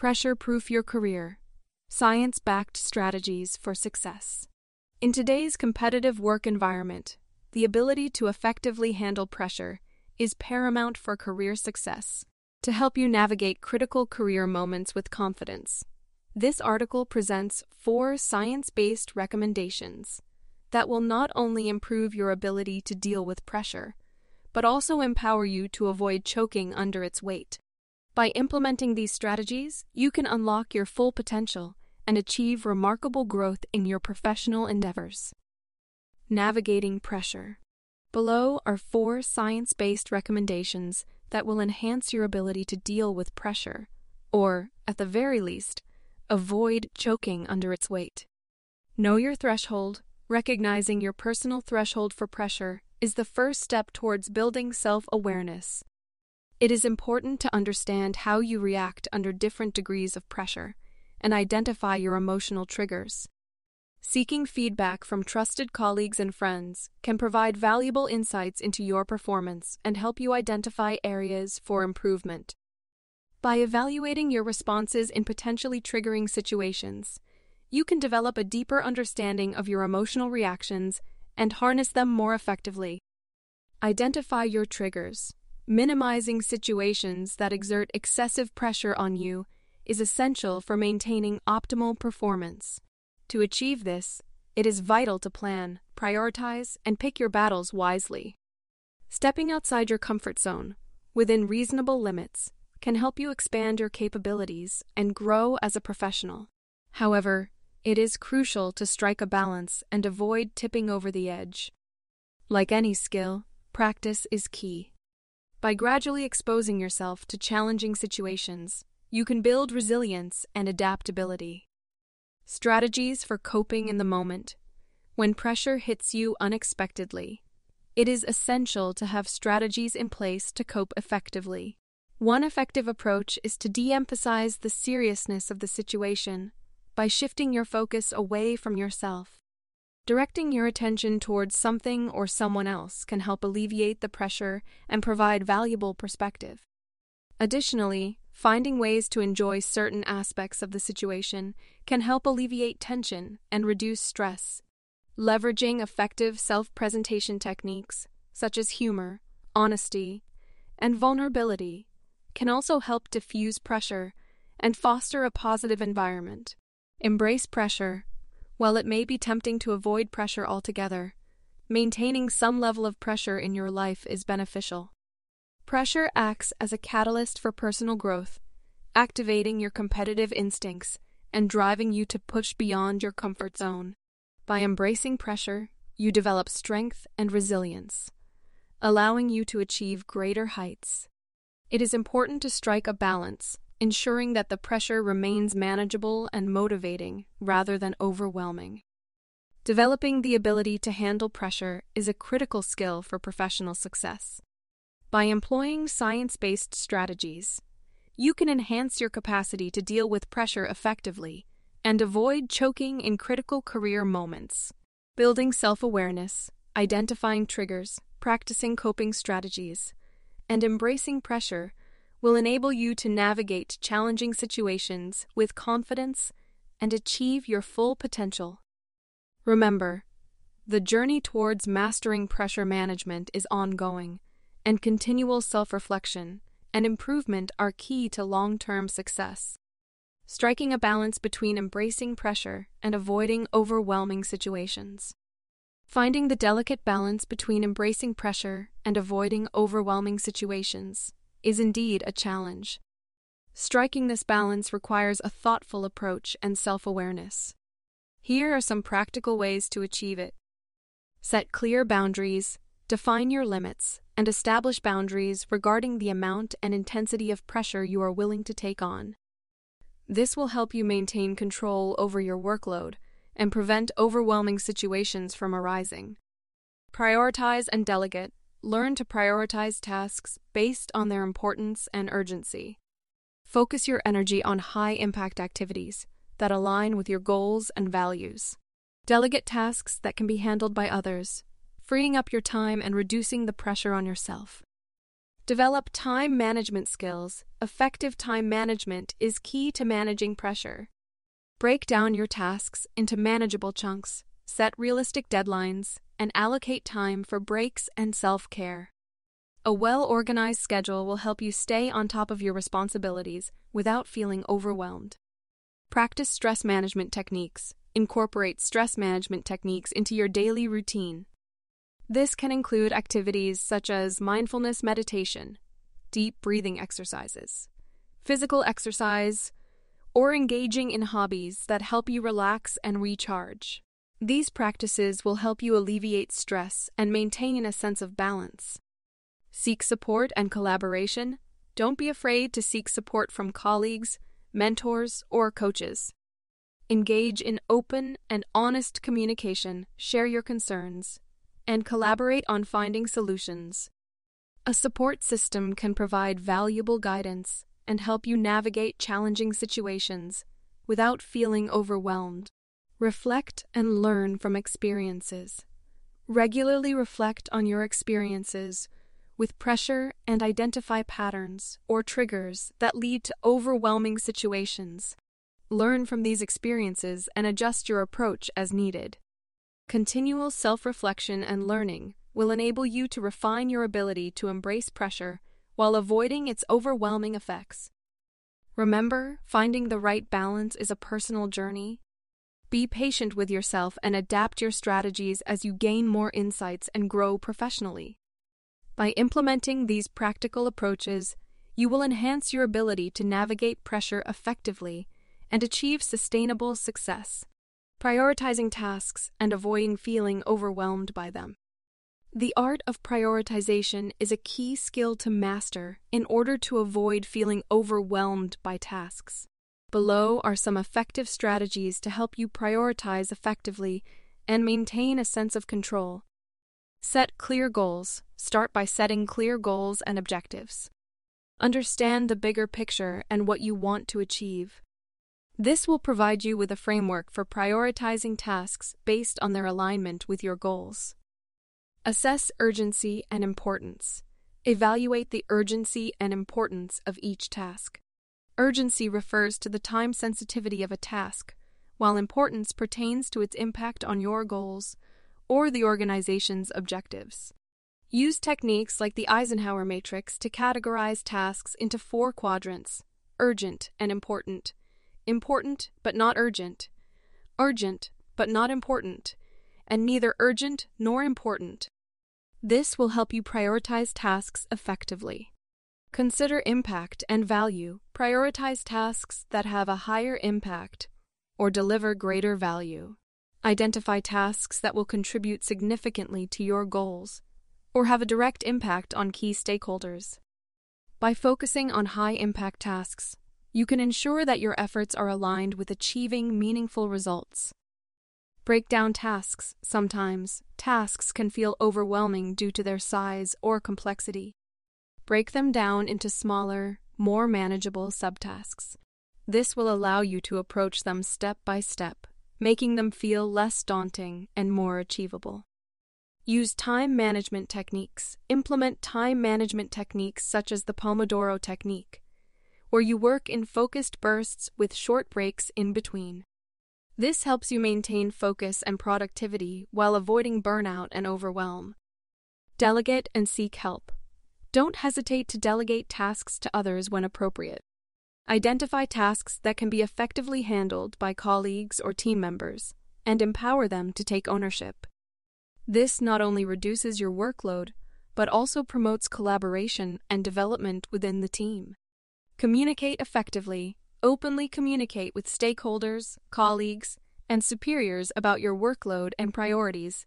Pressure Proof Your Career Science Backed Strategies for Success. In today's competitive work environment, the ability to effectively handle pressure is paramount for career success. To help you navigate critical career moments with confidence, this article presents four science based recommendations that will not only improve your ability to deal with pressure, but also empower you to avoid choking under its weight. By implementing these strategies, you can unlock your full potential and achieve remarkable growth in your professional endeavors. Navigating pressure. Below are four science based recommendations that will enhance your ability to deal with pressure, or, at the very least, avoid choking under its weight. Know your threshold. Recognizing your personal threshold for pressure is the first step towards building self awareness. It is important to understand how you react under different degrees of pressure and identify your emotional triggers. Seeking feedback from trusted colleagues and friends can provide valuable insights into your performance and help you identify areas for improvement. By evaluating your responses in potentially triggering situations, you can develop a deeper understanding of your emotional reactions and harness them more effectively. Identify your triggers Minimizing situations that exert excessive pressure on you is essential for maintaining optimal performance. To achieve this, it is vital to plan, prioritize, and pick your battles wisely. Stepping outside your comfort zone, within reasonable limits, can help you expand your capabilities and grow as a professional. However, it is crucial to strike a balance and avoid tipping over the edge. Like any skill, practice is key. By gradually exposing yourself to challenging situations, you can build resilience and adaptability. Strategies for coping in the moment. When pressure hits you unexpectedly, it is essential to have strategies in place to cope effectively. One effective approach is to de emphasize the seriousness of the situation by shifting your focus away from yourself. Directing your attention towards something or someone else can help alleviate the pressure and provide valuable perspective. Additionally, finding ways to enjoy certain aspects of the situation can help alleviate tension and reduce stress. Leveraging effective self presentation techniques, such as humor, honesty, and vulnerability, can also help diffuse pressure and foster a positive environment. Embrace pressure while it may be tempting to avoid pressure altogether, maintaining some level of pressure in your life is beneficial. Pressure acts as a catalyst for personal growth, activating your competitive instincts and driving you to push beyond your comfort zone. By embracing pressure, you develop strength and resilience, allowing you to achieve greater heights. It is important to strike a balance ensuring that the pressure remains manageable and motivating rather than overwhelming. Developing the ability to handle pressure is a critical skill for professional success. By employing science based strategies, you can enhance your capacity to deal with pressure effectively and avoid choking in critical career moments. Building self awareness, identifying triggers, practicing coping strategies, and embracing pressure will enable you to navigate challenging situations with confidence and achieve your full potential. Remember, the journey towards mastering pressure management is ongoing, and continual self reflection and improvement are key to long term success. Striking a balance between embracing pressure and avoiding overwhelming situations. Finding the delicate balance between embracing pressure and avoiding overwhelming situations is indeed a challenge. Striking this balance requires a thoughtful approach and self awareness. Here are some practical ways to achieve it. Set clear boundaries, Define your limits and establish boundaries regarding the amount and intensity of pressure you are willing to take on. This will help you maintain control over your workload and prevent overwhelming situations from arising. Prioritize and delegate. Learn to prioritize tasks based on their importance and urgency. Focus your energy on high impact activities that align with your goals and values. Delegate tasks that can be handled by others, freeing up your time and reducing the pressure on yourself. Develop time management skills. Effective time management is key to managing pressure. Break down your tasks into manageable chunks, set realistic deadlines, and allocate time for breaks and self care. A well organized schedule will help you stay on top of your responsibilities without feeling overwhelmed. Practice stress management techniques. Incorporate stress management techniques into your daily routine. This can include activities such as mindfulness meditation, deep breathing exercises, physical exercise, or engaging in hobbies that help you relax and recharge. These practices will help you alleviate stress and maintain a sense of balance. Seek support and collaboration. Don't be afraid to seek support from colleagues, mentors, or coaches. Engage in open and honest communication, share your concerns, and collaborate on finding solutions. A support system can provide valuable guidance and help you navigate challenging situations without feeling overwhelmed. Reflect and learn from experiences. Regularly reflect on your experiences with pressure and identify patterns or triggers that lead to overwhelming situations. Learn from these experiences and adjust your approach as needed. Continual self reflection and learning will enable you to refine your ability to embrace pressure while avoiding its overwhelming effects. Remember, finding the right balance is a personal journey. Be patient with yourself and adapt your strategies as you gain more insights and grow professionally. By implementing these practical approaches, you will enhance your ability to navigate pressure effectively and achieve sustainable success, prioritizing tasks and avoiding feeling overwhelmed by them. The art of prioritization is a key skill to master in order to avoid feeling overwhelmed by tasks. Below are some effective strategies to help you prioritize effectively and maintain a sense of control. Set clear goals. Start by setting clear goals and objectives. Understand the bigger picture and what you want to achieve. This will provide you with a framework for prioritizing tasks based on their alignment with your goals. Assess urgency and importance. Evaluate the urgency and importance of each task. Urgency refers to the time sensitivity of a task, while importance pertains to its impact on your goals or the organization's objectives. Use techniques like the Eisenhower matrix to categorize tasks into four quadrants urgent and important, important but not urgent, urgent but not important, and neither urgent nor important. This will help you prioritize tasks effectively. Consider impact and value. Prioritize tasks that have a higher impact or deliver greater value. Identify tasks that will contribute significantly to your goals or have a direct impact on key stakeholders. By focusing on high impact tasks, you can ensure that your efforts are aligned with achieving meaningful results. Break down tasks. Sometimes, tasks can feel overwhelming due to their size or complexity. Break them down into smaller, more manageable subtasks. This will allow you to approach them step by step, making them feel less daunting and more achievable. Use time management techniques. Implement time management techniques such as the Pomodoro technique, where you work in focused bursts with short breaks in between. This helps you maintain focus and productivity while avoiding burnout and overwhelm. Delegate and seek help. Don't hesitate to delegate tasks to others when appropriate. Identify tasks that can be effectively handled by colleagues or team members and empower them to take ownership. This not only reduces your workload, but also promotes collaboration and development within the team. Communicate effectively, openly communicate with stakeholders, colleagues, and superiors about your workload and priorities.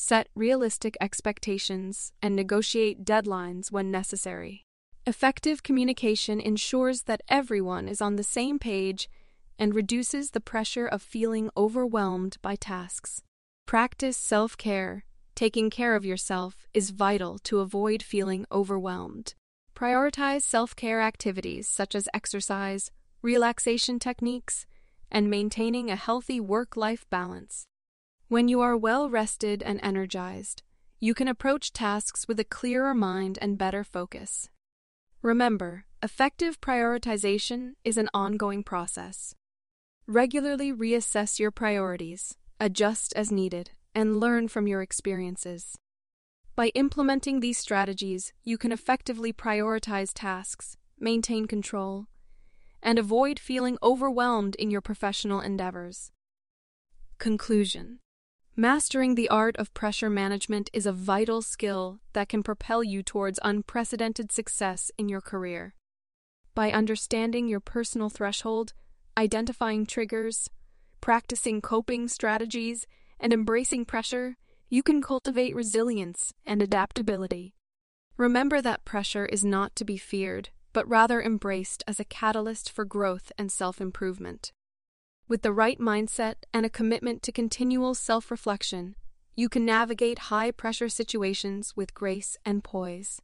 Set realistic expectations, and negotiate deadlines when necessary. Effective communication ensures that everyone is on the same page and reduces the pressure of feeling overwhelmed by tasks. Practice self care. Taking care of yourself is vital to avoid feeling overwhelmed. Prioritize self care activities such as exercise, relaxation techniques, and maintaining a healthy work life balance. When you are well rested and energized, you can approach tasks with a clearer mind and better focus. Remember, effective prioritization is an ongoing process. Regularly reassess your priorities, adjust as needed, and learn from your experiences. By implementing these strategies, you can effectively prioritize tasks, maintain control, and avoid feeling overwhelmed in your professional endeavors. Conclusion Mastering the art of pressure management is a vital skill that can propel you towards unprecedented success in your career. By understanding your personal threshold, identifying triggers, practicing coping strategies, and embracing pressure, you can cultivate resilience and adaptability. Remember that pressure is not to be feared, but rather embraced as a catalyst for growth and self improvement. With the right mindset and a commitment to continual self reflection, you can navigate high pressure situations with grace and poise,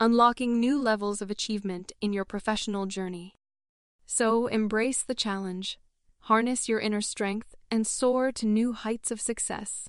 unlocking new levels of achievement in your professional journey. So embrace the challenge, harness your inner strength, and soar to new heights of success.